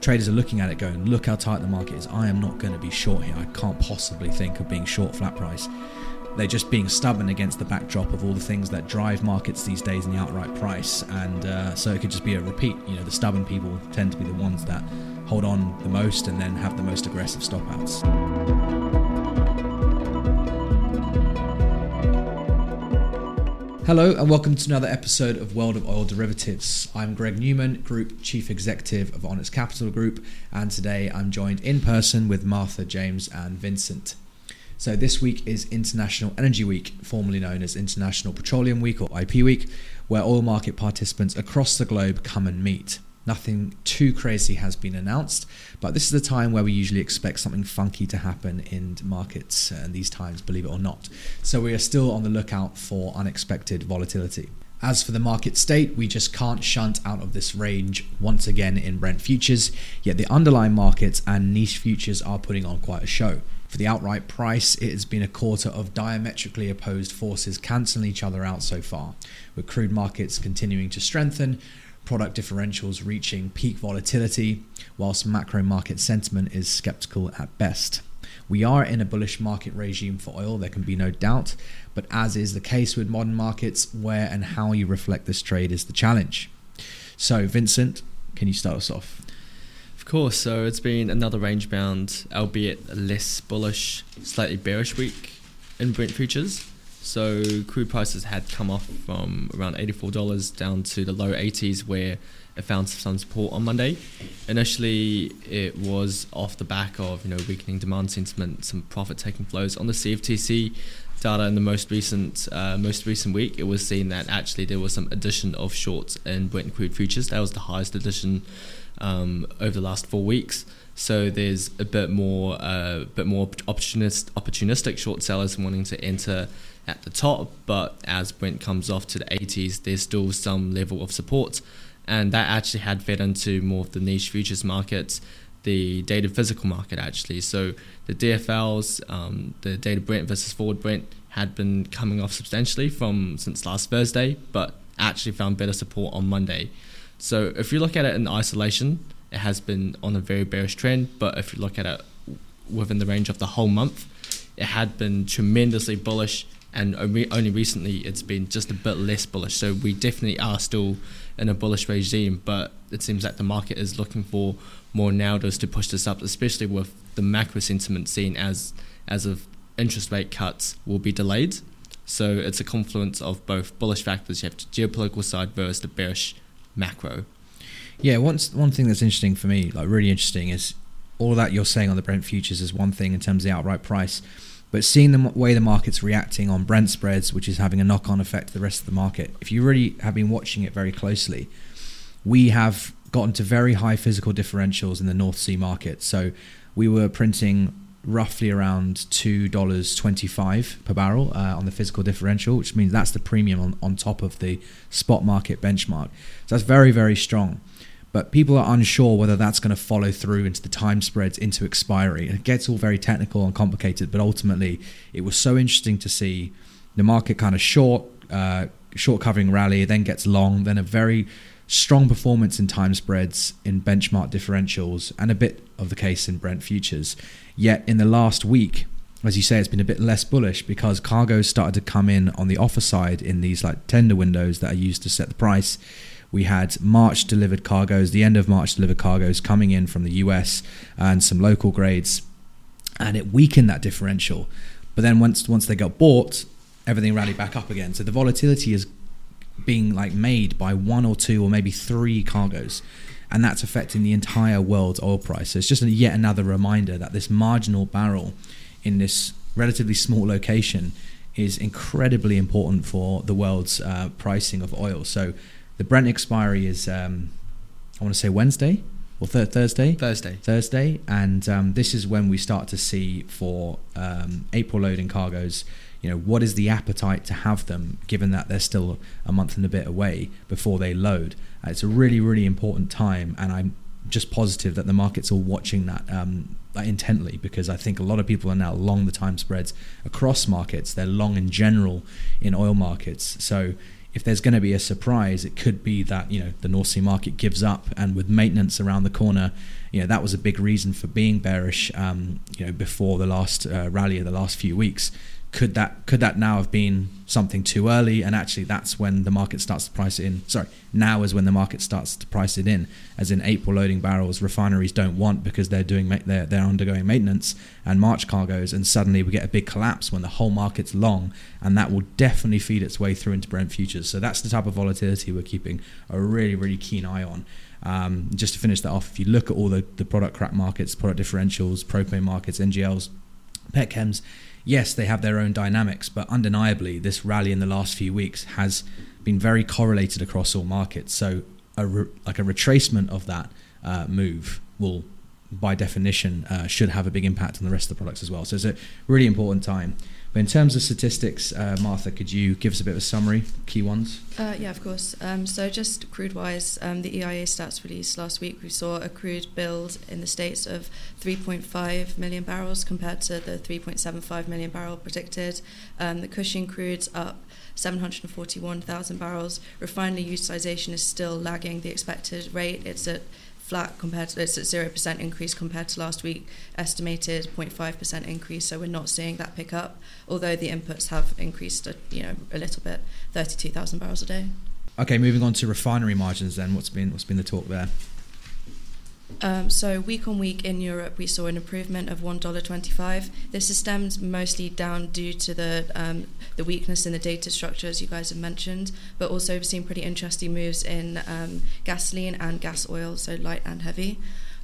traders are looking at it going, look how tight the market is. I am not going to be short here. I can't possibly think of being short flat price. They're just being stubborn against the backdrop of all the things that drive markets these days in the outright price. And uh, so it could just be a repeat. You know, the stubborn people tend to be the ones that hold on the most and then have the most aggressive stop Hello, and welcome to another episode of World of Oil Derivatives. I'm Greg Newman, Group Chief Executive of Onyx Capital Group, and today I'm joined in person with Martha, James, and Vincent. So, this week is International Energy Week, formerly known as International Petroleum Week or IP Week, where oil market participants across the globe come and meet. Nothing too crazy has been announced, but this is the time where we usually expect something funky to happen in markets uh, and these times, believe it or not. So we are still on the lookout for unexpected volatility. As for the market state, we just can't shunt out of this range once again in Brent futures, yet the underlying markets and niche futures are putting on quite a show. For the outright price, it has been a quarter of diametrically opposed forces cancelling each other out so far, with crude markets continuing to strengthen, product differentials reaching peak volatility, whilst macro market sentiment is skeptical at best. We are in a bullish market regime for oil, there can be no doubt, but as is the case with modern markets, where and how you reflect this trade is the challenge. So, Vincent, can you start us off? Of course, so it's been another range bound, albeit less bullish, slightly bearish week in Brent futures. So crude prices had come off from around $84 down to the low 80s where it found some support on Monday. Initially, it was off the back of you know weakening demand sentiment, some profit-taking flows on the CFTC data in the most recent uh, most recent week. It was seen that actually there was some addition of shorts in Brent crude futures. That was the highest addition um, over the last four weeks. So there's a bit more, uh, bit more opportunist, opportunistic short sellers wanting to enter at the top, but as Brent comes off to the 80s, there's still some level of support, and that actually had fed into more of the niche futures markets, the dated physical market actually. So the DFLs, um, the dated Brent versus forward Brent, had been coming off substantially from since last Thursday, but actually found better support on Monday. So if you look at it in isolation, it has been on a very bearish trend, but if you look at it within the range of the whole month, it had been tremendously bullish and only recently it's been just a bit less bullish. So we definitely are still in a bullish regime, but it seems like the market is looking for more nowders to push this up, especially with the macro sentiment seen as as of interest rate cuts will be delayed. So it's a confluence of both bullish factors. You have the geopolitical side versus the bearish macro. Yeah, one one thing that's interesting for me, like really interesting, is all that you're saying on the Brent futures is one thing in terms of the outright price but seeing the way the market's reacting on Brent spreads, which is having a knock on effect to the rest of the market, if you really have been watching it very closely, we have gotten to very high physical differentials in the North Sea market. So we were printing roughly around $2.25 per barrel uh, on the physical differential, which means that's the premium on, on top of the spot market benchmark. So that's very, very strong but people are unsure whether that's going to follow through into the time spreads into expiry. And it gets all very technical and complicated, but ultimately, it was so interesting to see the market kind of short, uh, short covering rally, then gets long, then a very strong performance in time spreads in benchmark differentials, and a bit of the case in Brent futures. Yet in the last week, as you say, it's been a bit less bullish because cargoes started to come in on the offer side in these like tender windows that are used to set the price we had March delivered cargoes, the end of March delivered cargoes coming in from the US and some local grades, and it weakened that differential. But then once once they got bought, everything rallied back up again. So the volatility is being like made by one or two or maybe three cargoes and that's affecting the entire world's oil price. So it's just yet another reminder that this marginal barrel in this relatively small location is incredibly important for the world's uh, pricing of oil. So the Brent expiry is um, I want to say Wednesday or th- Thursday. Thursday. Thursday, and um, this is when we start to see for um, April loading cargoes. You know, what is the appetite to have them, given that they're still a month and a bit away before they load? Uh, it's a really, really important time, and I'm just positive that the markets are watching that um, intently because I think a lot of people are now long the time spreads across markets. They're long in general in oil markets. So if there's going to be a surprise, it could be that you know the North Sea market gives up, and with maintenance around the corner, you know that was a big reason for being bearish. Um, you know before the last uh, rally of the last few weeks, could that could that now have been something too early? And actually that's when the market starts to price it in. Sorry now is when the market starts to price it in as in april loading barrels refineries don't want because they're doing they're, they're undergoing maintenance and march cargoes and suddenly we get a big collapse when the whole market's long and that will definitely feed its way through into brent futures. So that's the type of volatility we're keeping a really really keen eye on. Um, just to finish that off if you look at all the, the product crack markets product differentials propane markets ngls petchems yes, they have their own dynamics, but undeniably, this rally in the last few weeks has been very correlated across all markets. So, a re- like a retracement of that uh, move will, by definition, uh, should have a big impact on the rest of the products as well. So, it's a really important time. But in terms of statistics, uh, Martha, could you give us a bit of a summary, key ones? Uh, yeah, of course. Um, so just crude wise, um, the EIA stats released last week, we saw a crude build in the States of 3.5 million barrels compared to the 3.75 million barrel predicted. Um, the Cushing crude's up 741,000 barrels. Refinery utilization is still lagging the expected rate. It's at flat compared to it's at zero percent increase compared to last week. Estimated 0.5 percent increase, so we're not seeing that pick up. Although the inputs have increased, a, you know, a little bit, 32,000 barrels a day. Okay, moving on to refinery margins. Then, what's been what's been the talk there? Um, so week on week in Europe, we saw an improvement of one dollar twenty-five. This is stemmed mostly down due to the um, the weakness in the dated structure, as you guys have mentioned, but also we've seen pretty interesting moves in um, gasoline and gas oil, so light and heavy.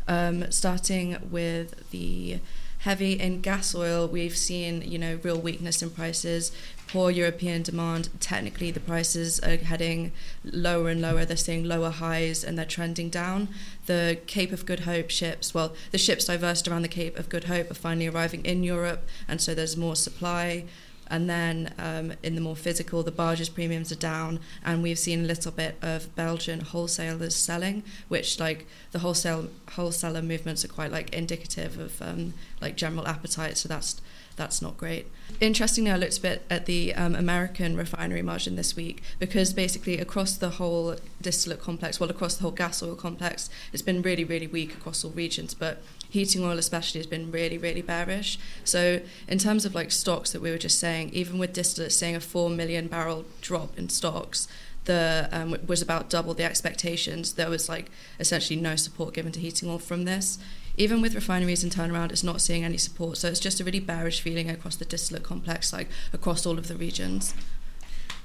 Um, starting with the heavy in gas oil, we've seen you know real weakness in prices poor European demand, technically the prices are heading lower and lower. They're seeing lower highs and they're trending down. The Cape of Good Hope ships, well, the ships diversed around the Cape of Good Hope are finally arriving in Europe, and so there's more supply. And then um, in the more physical, the barges premiums are down, and we've seen a little bit of Belgian wholesalers selling, which like the wholesale wholesaler movements are quite like indicative of um, like general appetite. So that's that's not great. Interestingly, I looked a bit at the um, American refinery margin this week because basically across the whole distillate complex, well, across the whole gas oil complex, it's been really, really weak across all regions. But heating oil especially has been really, really bearish. So in terms of like stocks that we were just saying, even with distillate seeing a four million barrel drop in stocks, the um, was about double the expectations. There was like essentially no support given to heating oil from this even with refineries and turnaround, it's not seeing any support. So it's just a really bearish feeling across the distillate complex, like across all of the regions.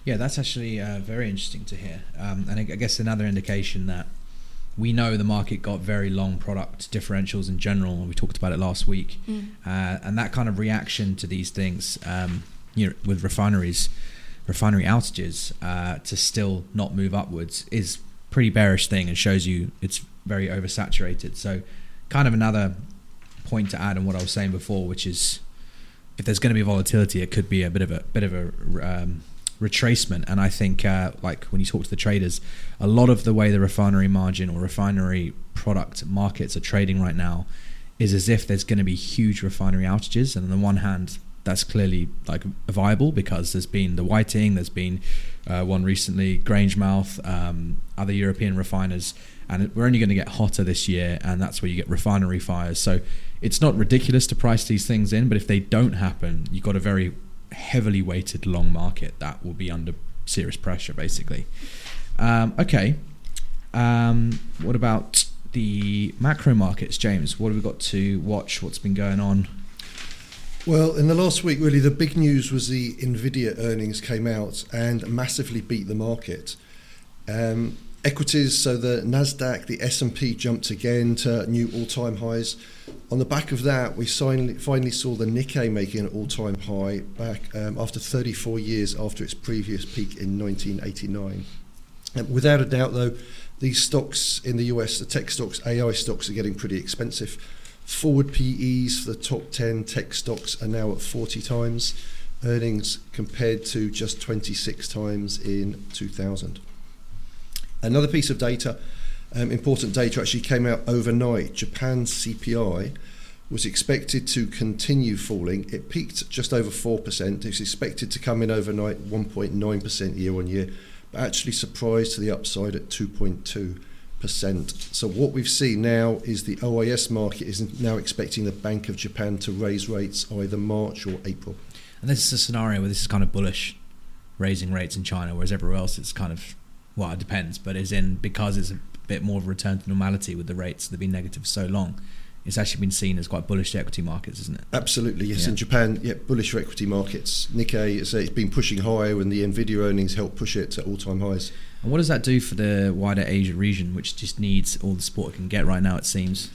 Yeah, that's actually uh, very interesting to hear. Um, and I guess another indication that we know the market got very long product differentials in general. We talked about it last week. Mm. Uh, and that kind of reaction to these things, um, you know, with refineries, refinery outages, uh, to still not move upwards is pretty bearish thing and shows you it's very oversaturated. So kind of another point to add on what I was saying before, which is if there's going to be volatility, it could be a bit of a bit of a um, retracement. And I think, uh, like when you talk to the traders, a lot of the way the refinery margin or refinery product markets are trading right now is as if there's going to be huge refinery outages. And on the one hand, that's clearly like viable because there's been the Whiting, there's been uh, one recently, Grangemouth, um, other European refiners and we're only going to get hotter this year, and that's where you get refinery fires. So it's not ridiculous to price these things in, but if they don't happen, you've got a very heavily weighted long market that will be under serious pressure, basically. Um, okay, um, what about the macro markets, James? What have we got to watch? What's been going on? Well, in the last week, really, the big news was the Nvidia earnings came out and massively beat the market. Um, Equities, so the Nasdaq, the S&P jumped again to new all-time highs. On the back of that, we finally saw the Nikkei making an all-time high back um, after 34 years after its previous peak in 1989. And without a doubt, though, these stocks in the US, the tech stocks, AI stocks, are getting pretty expensive. Forward PEs for the top 10 tech stocks are now at 40 times earnings compared to just 26 times in 2000. Another piece of data, um, important data, actually came out overnight. Japan's CPI was expected to continue falling. It peaked just over 4%. It's expected to come in overnight 1.9% year on year, but actually surprised to the upside at 2.2%. So what we've seen now is the OIS market is now expecting the Bank of Japan to raise rates either March or April. And this is a scenario where this is kind of bullish, raising rates in China, whereas everywhere else it's kind of well, it depends, but it's in because it's a bit more of a return to normality with the rates that have been negative for so long. It's actually been seen as quite bullish equity markets, isn't it? Absolutely, yes. Yeah. In Japan, yeah, bullish equity markets. Nikkei, it's, it's been pushing higher, and the Nvidia earnings help push it to all-time highs. And what does that do for the wider Asia region, which just needs all the support it can get right now? It seems.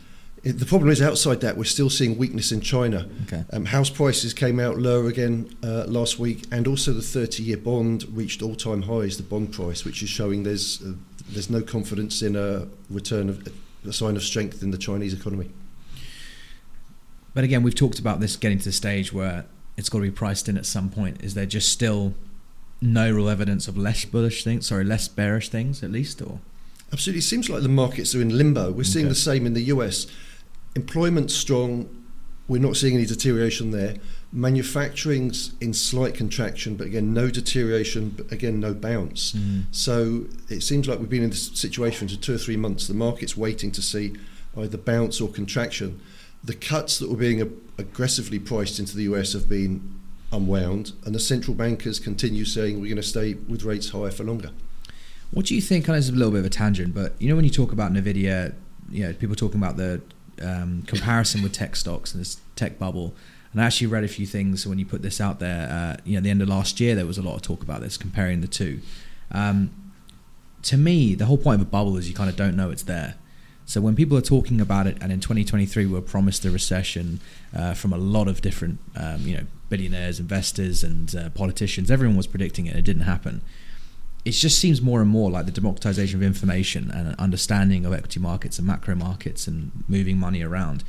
The problem is outside that we're still seeing weakness in China. Okay. Um, house prices came out lower again uh, last week, and also the 30-year bond reached all-time highs. The bond price, which is showing there's uh, there's no confidence in a return of a sign of strength in the Chinese economy. But again, we've talked about this getting to the stage where it's got to be priced in at some point. Is there just still no real evidence of less bullish things? Sorry, less bearish things at least, or Absolutely, it seems like the markets are in limbo. We're seeing Okay. the same in the US. Employment's strong. We're not seeing any deterioration there. Manufacturing's in slight contraction, but again, no deterioration, but again, no bounce. Hmm. So it seems like we've been in this situation for two or three months. The market's waiting to see either bounce or contraction. The cuts that were being ag- aggressively priced into the US have been unwound, and the central bankers continue saying we're going to stay with rates higher for longer. What do you think? I know it's a little bit of a tangent, but you know when you talk about Nvidia, you know people talking about the um, comparison with tech stocks and this tech bubble. And I actually read a few things when you put this out there. Uh, you know, at the end of last year, there was a lot of talk about this, comparing the two. Um, to me, the whole point of a bubble is you kind of don't know it's there. So when people are talking about it, and in 2023 we were promised a recession uh, from a lot of different, um, you know, billionaires, investors, and uh, politicians, everyone was predicting it. And it didn't happen it just seems more and more like the democratization of information and understanding of equity markets and macro markets and moving money around.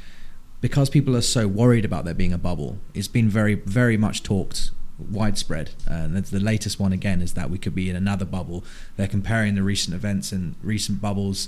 Because people are so worried about there being a bubble, it's been very, very much talked widespread. And the latest one again is that we could be in another bubble. They're comparing the recent events and recent bubbles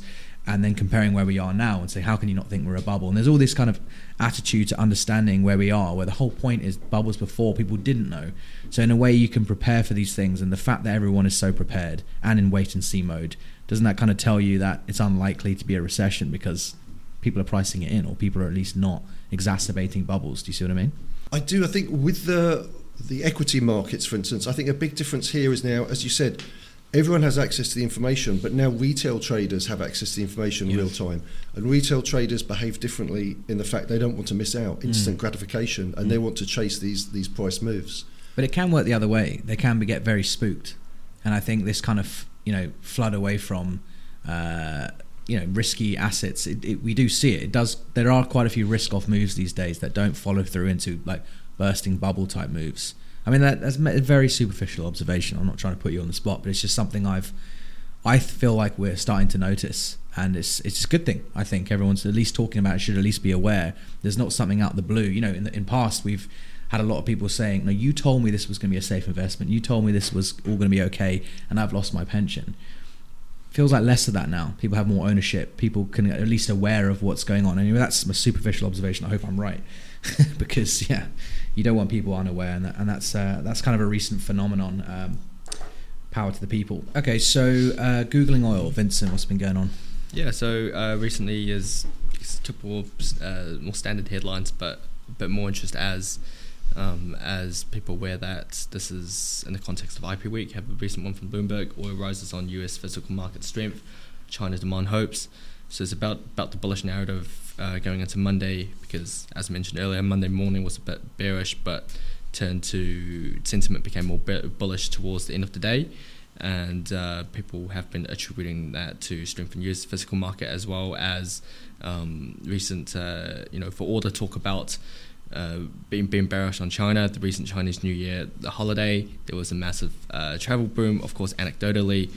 and then comparing where we are now and say, how can you not think we're a bubble? And there's all this kind of attitude to understanding where we are, where the whole point is bubbles before people didn't know. So in a way, you can prepare for these things, and the fact that everyone is so prepared and in wait and see mode, doesn't that kind of tell you that it's unlikely to be a recession because people are pricing it in, or people are at least not exacerbating bubbles? Do you see what I mean? I do. I think with the the equity markets, for instance, I think a big difference here is now, as you said, everyone has access to the information, but now retail traders have access to the information in real time, and retail traders behave differently in the fact they don't want to miss out instant gratification, and they want to chase these these price moves. But it can work the other way. They can be, get very spooked, and I think this kind of you know flood away from uh, you know risky assets. It, it, we do see it. It does. There are quite a few risk off moves these days that don't follow through into like bursting bubble type moves. I mean that, that's a very superficial observation. I'm not trying to put you on the spot, but it's just something I've I feel like we're starting to notice, and it's it's a good thing. I think everyone's at least talking about it. Should at least be aware. There's not something out the blue. You know, in the, in past we've had a lot of people saying, "No, you told me this was going to be a safe investment. You told me this was all going to be okay, and I've lost my pension." Feels like less of that now. People have more ownership. People can at least aware of what's going on. Anyway, that's a superficial observation. I hope I'm right, because yeah, you don't want people unaware, and, that, and that's uh, that's kind of a recent phenomenon. Um, power to the people. Okay, so uh, googling oil, Vincent, what's been going on? Yeah, so uh, recently is took more uh, more standard headlines, but a bit more interest as um, as people aware that this is in the context of IP Week. Have a recent one from Bloomberg: oil rises on U.S. physical market strength, China demand hopes. So it's about about the bullish narrative uh, going into Monday because, as mentioned earlier, Monday morning was a bit bearish, but turned to sentiment became more bullish towards the end of the day and uh, people have been attributing that to strength in US physical market as well as um, recent, uh, you know, for all the talk about uh, being being bearish on China, the recent Chinese New Year, the holiday, there was a massive uh, travel boom. Of course, anecdotally,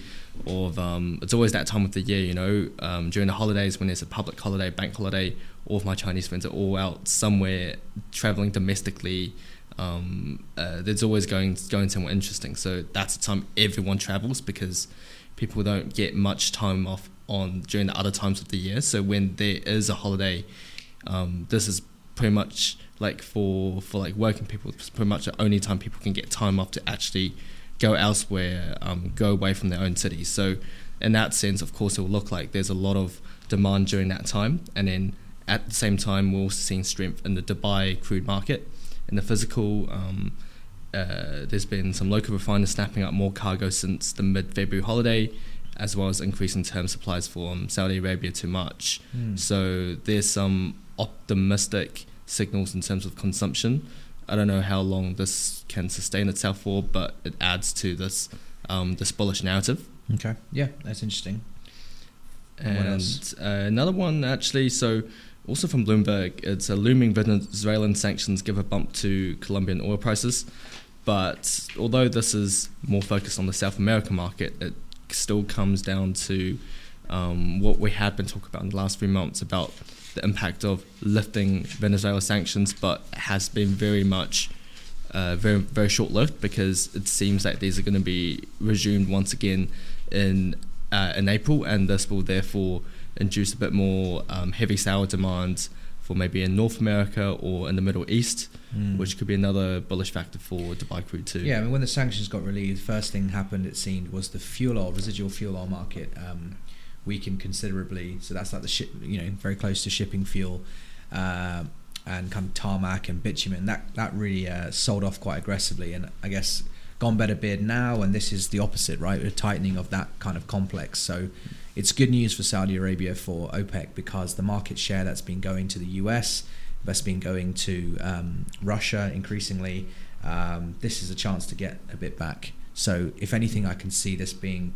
of um, it's always that time of the year, you know, um, during the holidays when there's a public holiday, bank holiday, all of my Chinese friends are all out somewhere traveling domestically um, uh, there's always going going somewhere interesting. So that's the time everyone travels because people don't get much time off on during the other times of the year. So when there is a holiday, um, this is pretty much like for for like working people. It's pretty much the only time people can get time off to actually go elsewhere, um, go away from their own cities. So, in that sense, of course, it will look like there's a lot of demand during that time, and then at the same time, we're also seeing strength in the Dubai crude market. In the physical, um, uh, there's been some local refiners snapping up more cargo since the mid-February holiday, as well as increasing term supplies from Saudi Arabia to March. Mm. So there's some optimistic signals in terms of consumption. I don't know how long this can sustain itself for, but it adds to this um, this bullish narrative. Okay. Yeah, that's interesting. And uh, another one actually, so also from Bloomberg, it's a looming Venezuelan sanctions give a bump to Colombian oil prices. But although this is more focused on the South American market, it still comes down to um, what we had been talking about in the last few months about the impact of lifting Venezuela sanctions, but has been very much uh, very very short lived because it seems like these are going to be resumed once again in uh, in April, and this will therefore induce a bit more um, heavy sour demand for maybe in North America or in the Middle East, Mm. which could be another bullish factor for Dubai crude too. Yeah, I mean, when the sanctions got relieved, first thing happened, it seemed, was the fuel oil, residual fuel oil market um, weakened considerably. So that's like the ship, you know, very close to shipping fuel uh, and kind of tarmac and bitumen. That that really uh, sold off quite aggressively, and I guess gone better bid now. And this is the opposite, right? A tightening of that kind of complex. So it's good news for Saudi Arabia for OPEC because the market share that's been going to the US that's been going to um, Russia increasingly. Um, this is a chance to get a bit back. So, if anything, I can see this being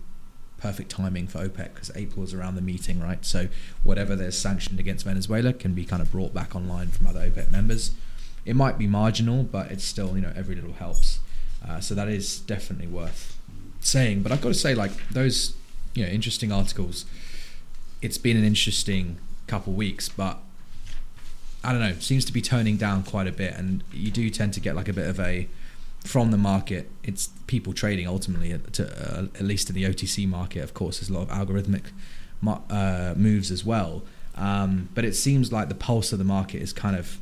perfect timing for OPEC because April is around the meeting, right? So, whatever there's sanctioned against Venezuela can be kind of brought back online from other OPEC members. It might be marginal, but it's still, you know, every little helps. Uh, so, that is definitely worth saying. But I've got to say, like, those, you know, interesting articles, it's been an interesting couple weeks, but I don't know, seems to be toning down quite a bit, and you do tend to get like a bit of a from the market. It's people trading ultimately, at, to, uh, at least in the OTC market. Of course, there's a lot of algorithmic uh, moves as well, um, but it seems like the pulse of the market is kind of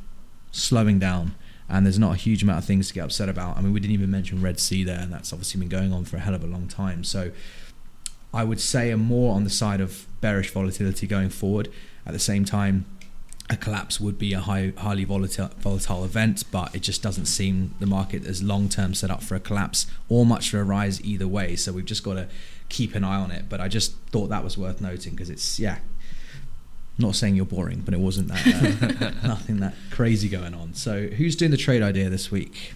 slowing down, and there's not a huge amount of things to get upset about. I mean, we didn't even mention Red Sea there, and that's obviously been going on for a hell of a long time. So. I would say I'm more on the side of bearish volatility going forward. At the same time, a collapse would be a high, highly volatile, volatile event, but it just doesn't seem the market is long term set up for a collapse or much for a rise either way. So we've just got to keep an eye on it. But I just thought that was worth noting because it's yeah. Not saying you're boring, but it wasn't that uh, nothing that crazy going on. So who's doing the trade idea this week?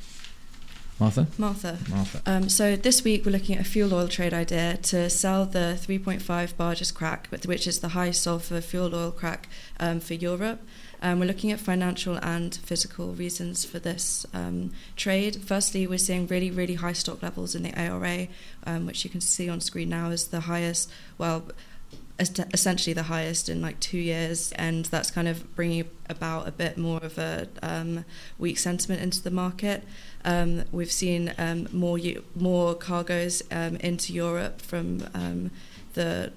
Martha. Martha. Martha. Um, so this week we're looking at a fuel oil trade idea to sell the 3.5 barges crack, which is the high sulfur fuel oil crack um, for Europe. Um, we're looking at financial and physical reasons for this um, trade. Firstly, we're seeing really, really high stock levels in the ARA, um, which you can see on screen now is the highest, well, essentially the highest in like two years, and that's kind of bringing about a bit more of a um, weak sentiment into the market. Um, we've seen um, more more cargoes um, into Europe from um, the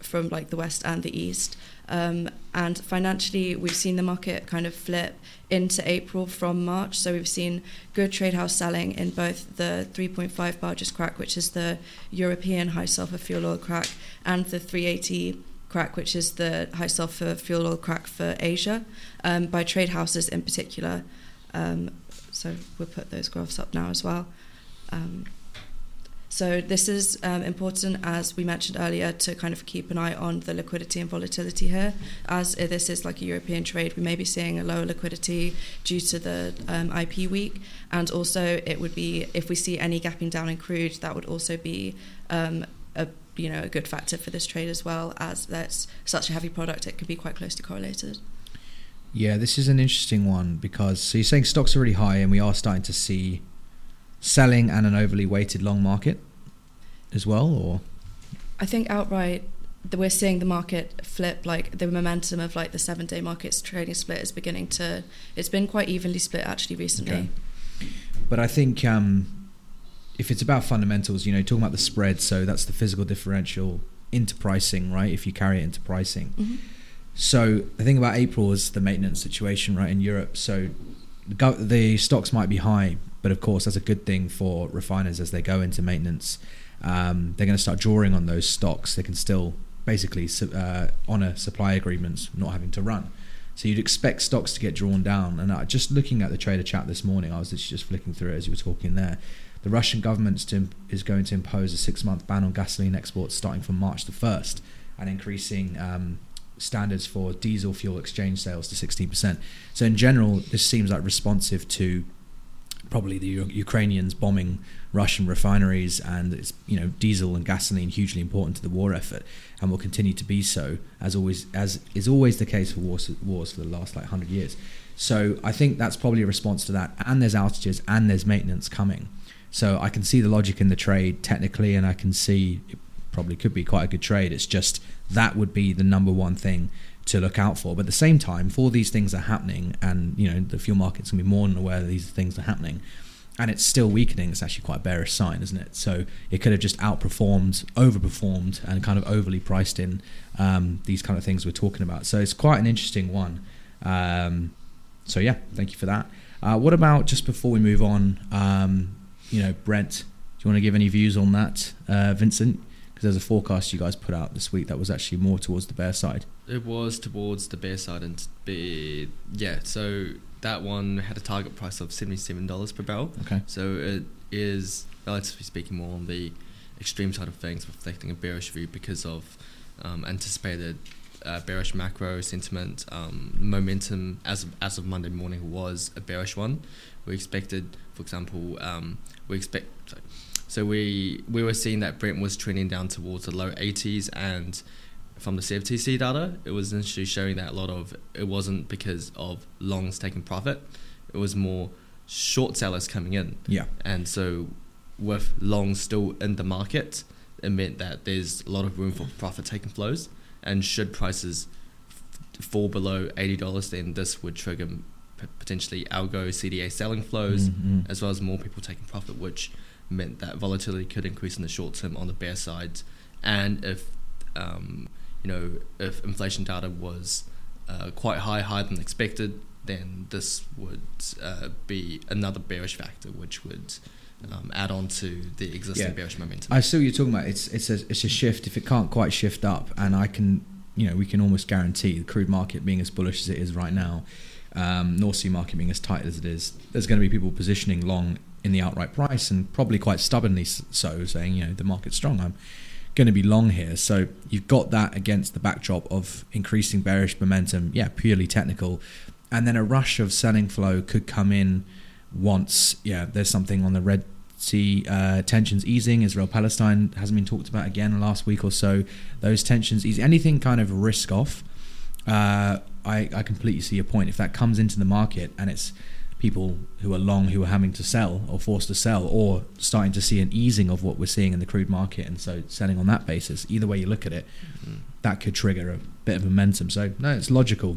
from like the west and the east. Um, and financially, we've seen the market kind of flip into April from March. So we've seen good trade house selling in both the 3.5 barges crack, which is the European high sulfur fuel oil crack, and the 380 crack, which is the high sulfur fuel oil crack for Asia, um, by trade houses in particular. Um, so we'll put those graphs up now as well. Um, so this is um, important, as we mentioned earlier, to kind of keep an eye on the liquidity and volatility here. As uh, this is like a European trade, we may be seeing a lower liquidity due to the um, IP week, and also it would be if we see any gapping down in crude, that would also be um, a you know a good factor for this trade as well, as that's such a heavy product, it could be quite closely correlated. Yeah, this is an interesting one because so you're saying stocks are really high and we are starting to see selling and an overly weighted long market as well, or I think outright that we're seeing the market flip like the momentum of like the seven day markets trading split is beginning to it's been quite evenly split actually recently Okay. but I think um, if it's about fundamentals, you know, talking about the spread, so that's the physical differential into pricing, right? If you carry it into pricing. Mhm. So the thing about April is the maintenance situation, right, in Europe. So the stocks might be high, but of course, that's a good thing for refiners as they go into maintenance. Um, they're going to start drawing on those stocks. They can still basically uh, honor supply agreements, not having to run. So you'd expect stocks to get drawn down. And uh, just looking at the trader chat this morning, I was just flicking through it as you were talking there. The Russian government is going to impose a six-month ban on gasoline exports starting from March the first, and increasing um, standards for diesel fuel exchange sales to 16%. So in general, this seems like responsive to probably the Ukrainians bombing Russian refineries, and it's you know diesel and gasoline hugely important to the war effort, and will continue to be so as always as is always the case for wars wars for the last like hundred years. So I think that's probably a response to that, and there's outages and there's maintenance coming. So I can see the logic in the trade technically, and I can see probably could be quite a good trade. It's just that would be the number one thing to look out for. But at the same time, all these things are happening, and you know the fuel market's gonna be more than aware that these things are happening, and it's still weakening, it's actually quite a bearish sign, isn't it? So it could have just outperformed, overperformed, and kind of overly priced in um, these kind of things we're talking about. So it's quite an interesting one. Um, so yeah, thank you for that. Uh, what about just before we move on? Um, you know, Brent, do you want to give any views on that, uh, Vincent? Because there's a forecast you guys put out this week that was actually more towards the bear side. It was towards the bear side, and be yeah. So that one had a target price of seventy-seven dollars per barrel. Okay. So it is relatively speaking more on the extreme side of things, reflecting a bearish view because of um, anticipated uh, bearish macro sentiment. Um, momentum as of, as of Monday morning was a bearish one. We expected, for example, um, we expect. Sorry, so we we were seeing that Brent was trending down towards the low 80s and from the CFTC data, it was initially showing that a lot of it wasn't because of longs taking profit, it was more short sellers coming in. Yeah. And so, with longs still in the market, it meant that there's a lot of room for profit taking flows. And should prices f- fall below eighty dollars, then this would trigger p- potentially algo CTA selling flows, mm-hmm. as well as more people taking profit, which meant that volatility could increase in the short term on the bear side. And if um, you know, if inflation data was uh, quite high, higher than expected, then this would uh, be another bearish factor, which would um, add on to the existing Yeah. bearish momentum. I see what you're talking about. It's it's a it's a shift. If it can't quite shift up, and I can, you know, we can almost guarantee the crude market being as bullish as it is right now, um, North Sea market being as tight as it is, there's going to be people positioning long in the outright price, and probably quite stubbornly so, saying, you know, the market's strong. I'm going to be long here. So you've got that against the backdrop of increasing bearish momentum. Yeah, purely technical, and then a rush of selling flow could come in once. Yeah, there's something on the Red Sea uh, tensions easing. Israel Palestine hasn't been talked about again last week or so. Those tensions easing. Anything kind of risk off. Uh, I, I completely see your point. If that comes into the market and it's people who are long who are having to sell or forced to sell or starting to see an easing of what we're seeing in the crude market and so selling on that basis, either way you look at it, Mm. that could trigger a bit of momentum. So no, it's logical.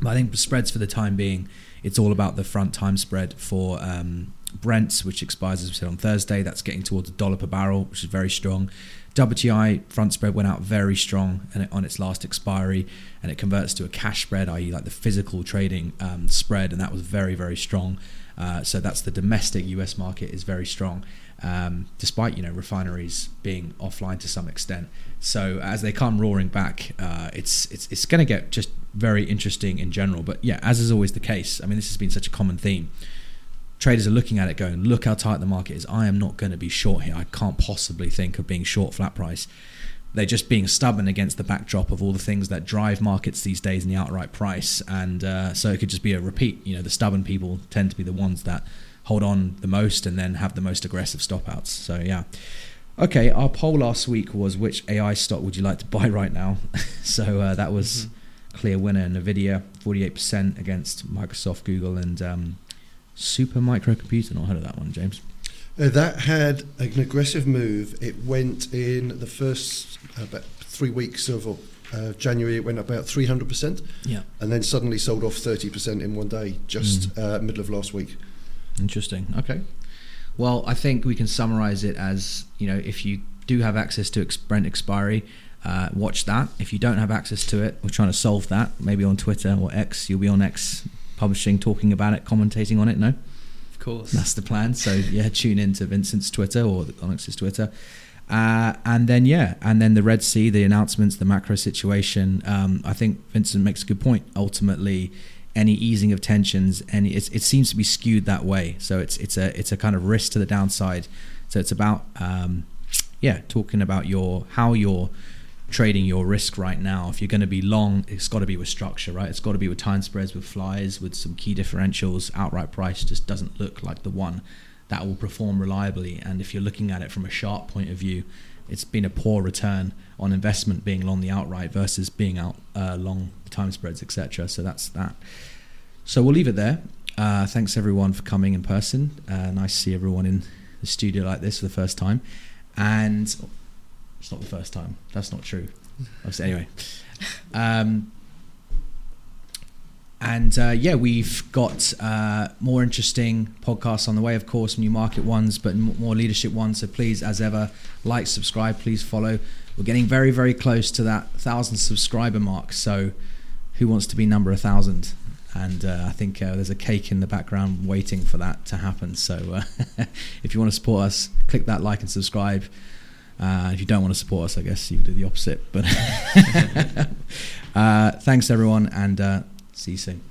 But I think the spreads for the time being, it's all about the front time spread for um, Brents, which expires as we said on Thursday. That's getting towards a dollar per barrel, which is very strong. WTI front spread went out very strong on its last expiry, and it converts to a cash spread, i.e., like the physical trading um, spread, and that was very very strong. Uh, so that's the domestic US market is very strong, um, despite you know refineries being offline to some extent. So as they come roaring back, uh, it's it's it's going to get just very interesting in general. But yeah, as is always the case, I mean this has been such a common theme. Traders are looking at it, going, "Look how tight the market is. I am not going to be short here. I can't possibly think of being short flat price." They're just being stubborn against the backdrop of all the things that drive markets these days in the outright price, and uh, so it could just be a repeat. You know, the stubborn people tend to be the ones that hold on the most and then have the most aggressive stop outs. So yeah. Okay, our poll last week was which AI stock would you like to buy right now? so uh, that was clear winner Nvidia, 48% against Microsoft, Google, and um, Super Microcomputer. Not heard of that one, James. Uh, that had an aggressive move. It went in the first uh, about three weeks of uh, January. It went about 300%, Yeah. and then suddenly sold off 30% in one day, just uh, middle of last week. Interesting. Okay. Well, I think we can summarize it as you know, if you do have access to ex- Brent expiry, uh, watch that. If you don't have access to it, we're trying to solve that. Maybe on Twitter or X, you'll be on X publishing, talking about it, commentating on it. No. Of course. That's the plan. So yeah, tune in to Vincent's Twitter or Onyx's Twitter. Uh, and then yeah, and then the Red Sea, the announcements, the macro situation. Um, I think Vincent makes a good point. Ultimately, any easing of tensions, any it seems to be skewed that way. So it's it's a it's a kind of risk to the downside. So it's about um, yeah, talking about your how you're trading your risk right now. If you're going to be long, it's got to be with structure, right? It's got to be with time spreads, with flies, with some key differentials. Outright price just doesn't look like the one that will perform reliably. And if you're looking at it from a Sharpe point of view, it's been a poor return on investment being long the outright versus being out uh, long the time spreads, etc. So that's that. So we'll leave it there. Uh, thanks everyone for coming in person. Uh, nice to see everyone in the studio like this for the first time. And it's not the first time. That's not true. Anyway. Um, and uh, yeah, we've got uh, more interesting podcasts on the way, of course, new market ones, but more leadership ones. So please, as ever, like, subscribe, please follow. We're getting very, very close to that thousand subscriber mark. So who wants to be number a thousand? And uh, I think uh, there's a cake in the background waiting for that to happen. So uh, if you want to support us, click that like and subscribe. Uh, if you don't want to support us, I guess you do the opposite. But thanks everyone, and See you soon.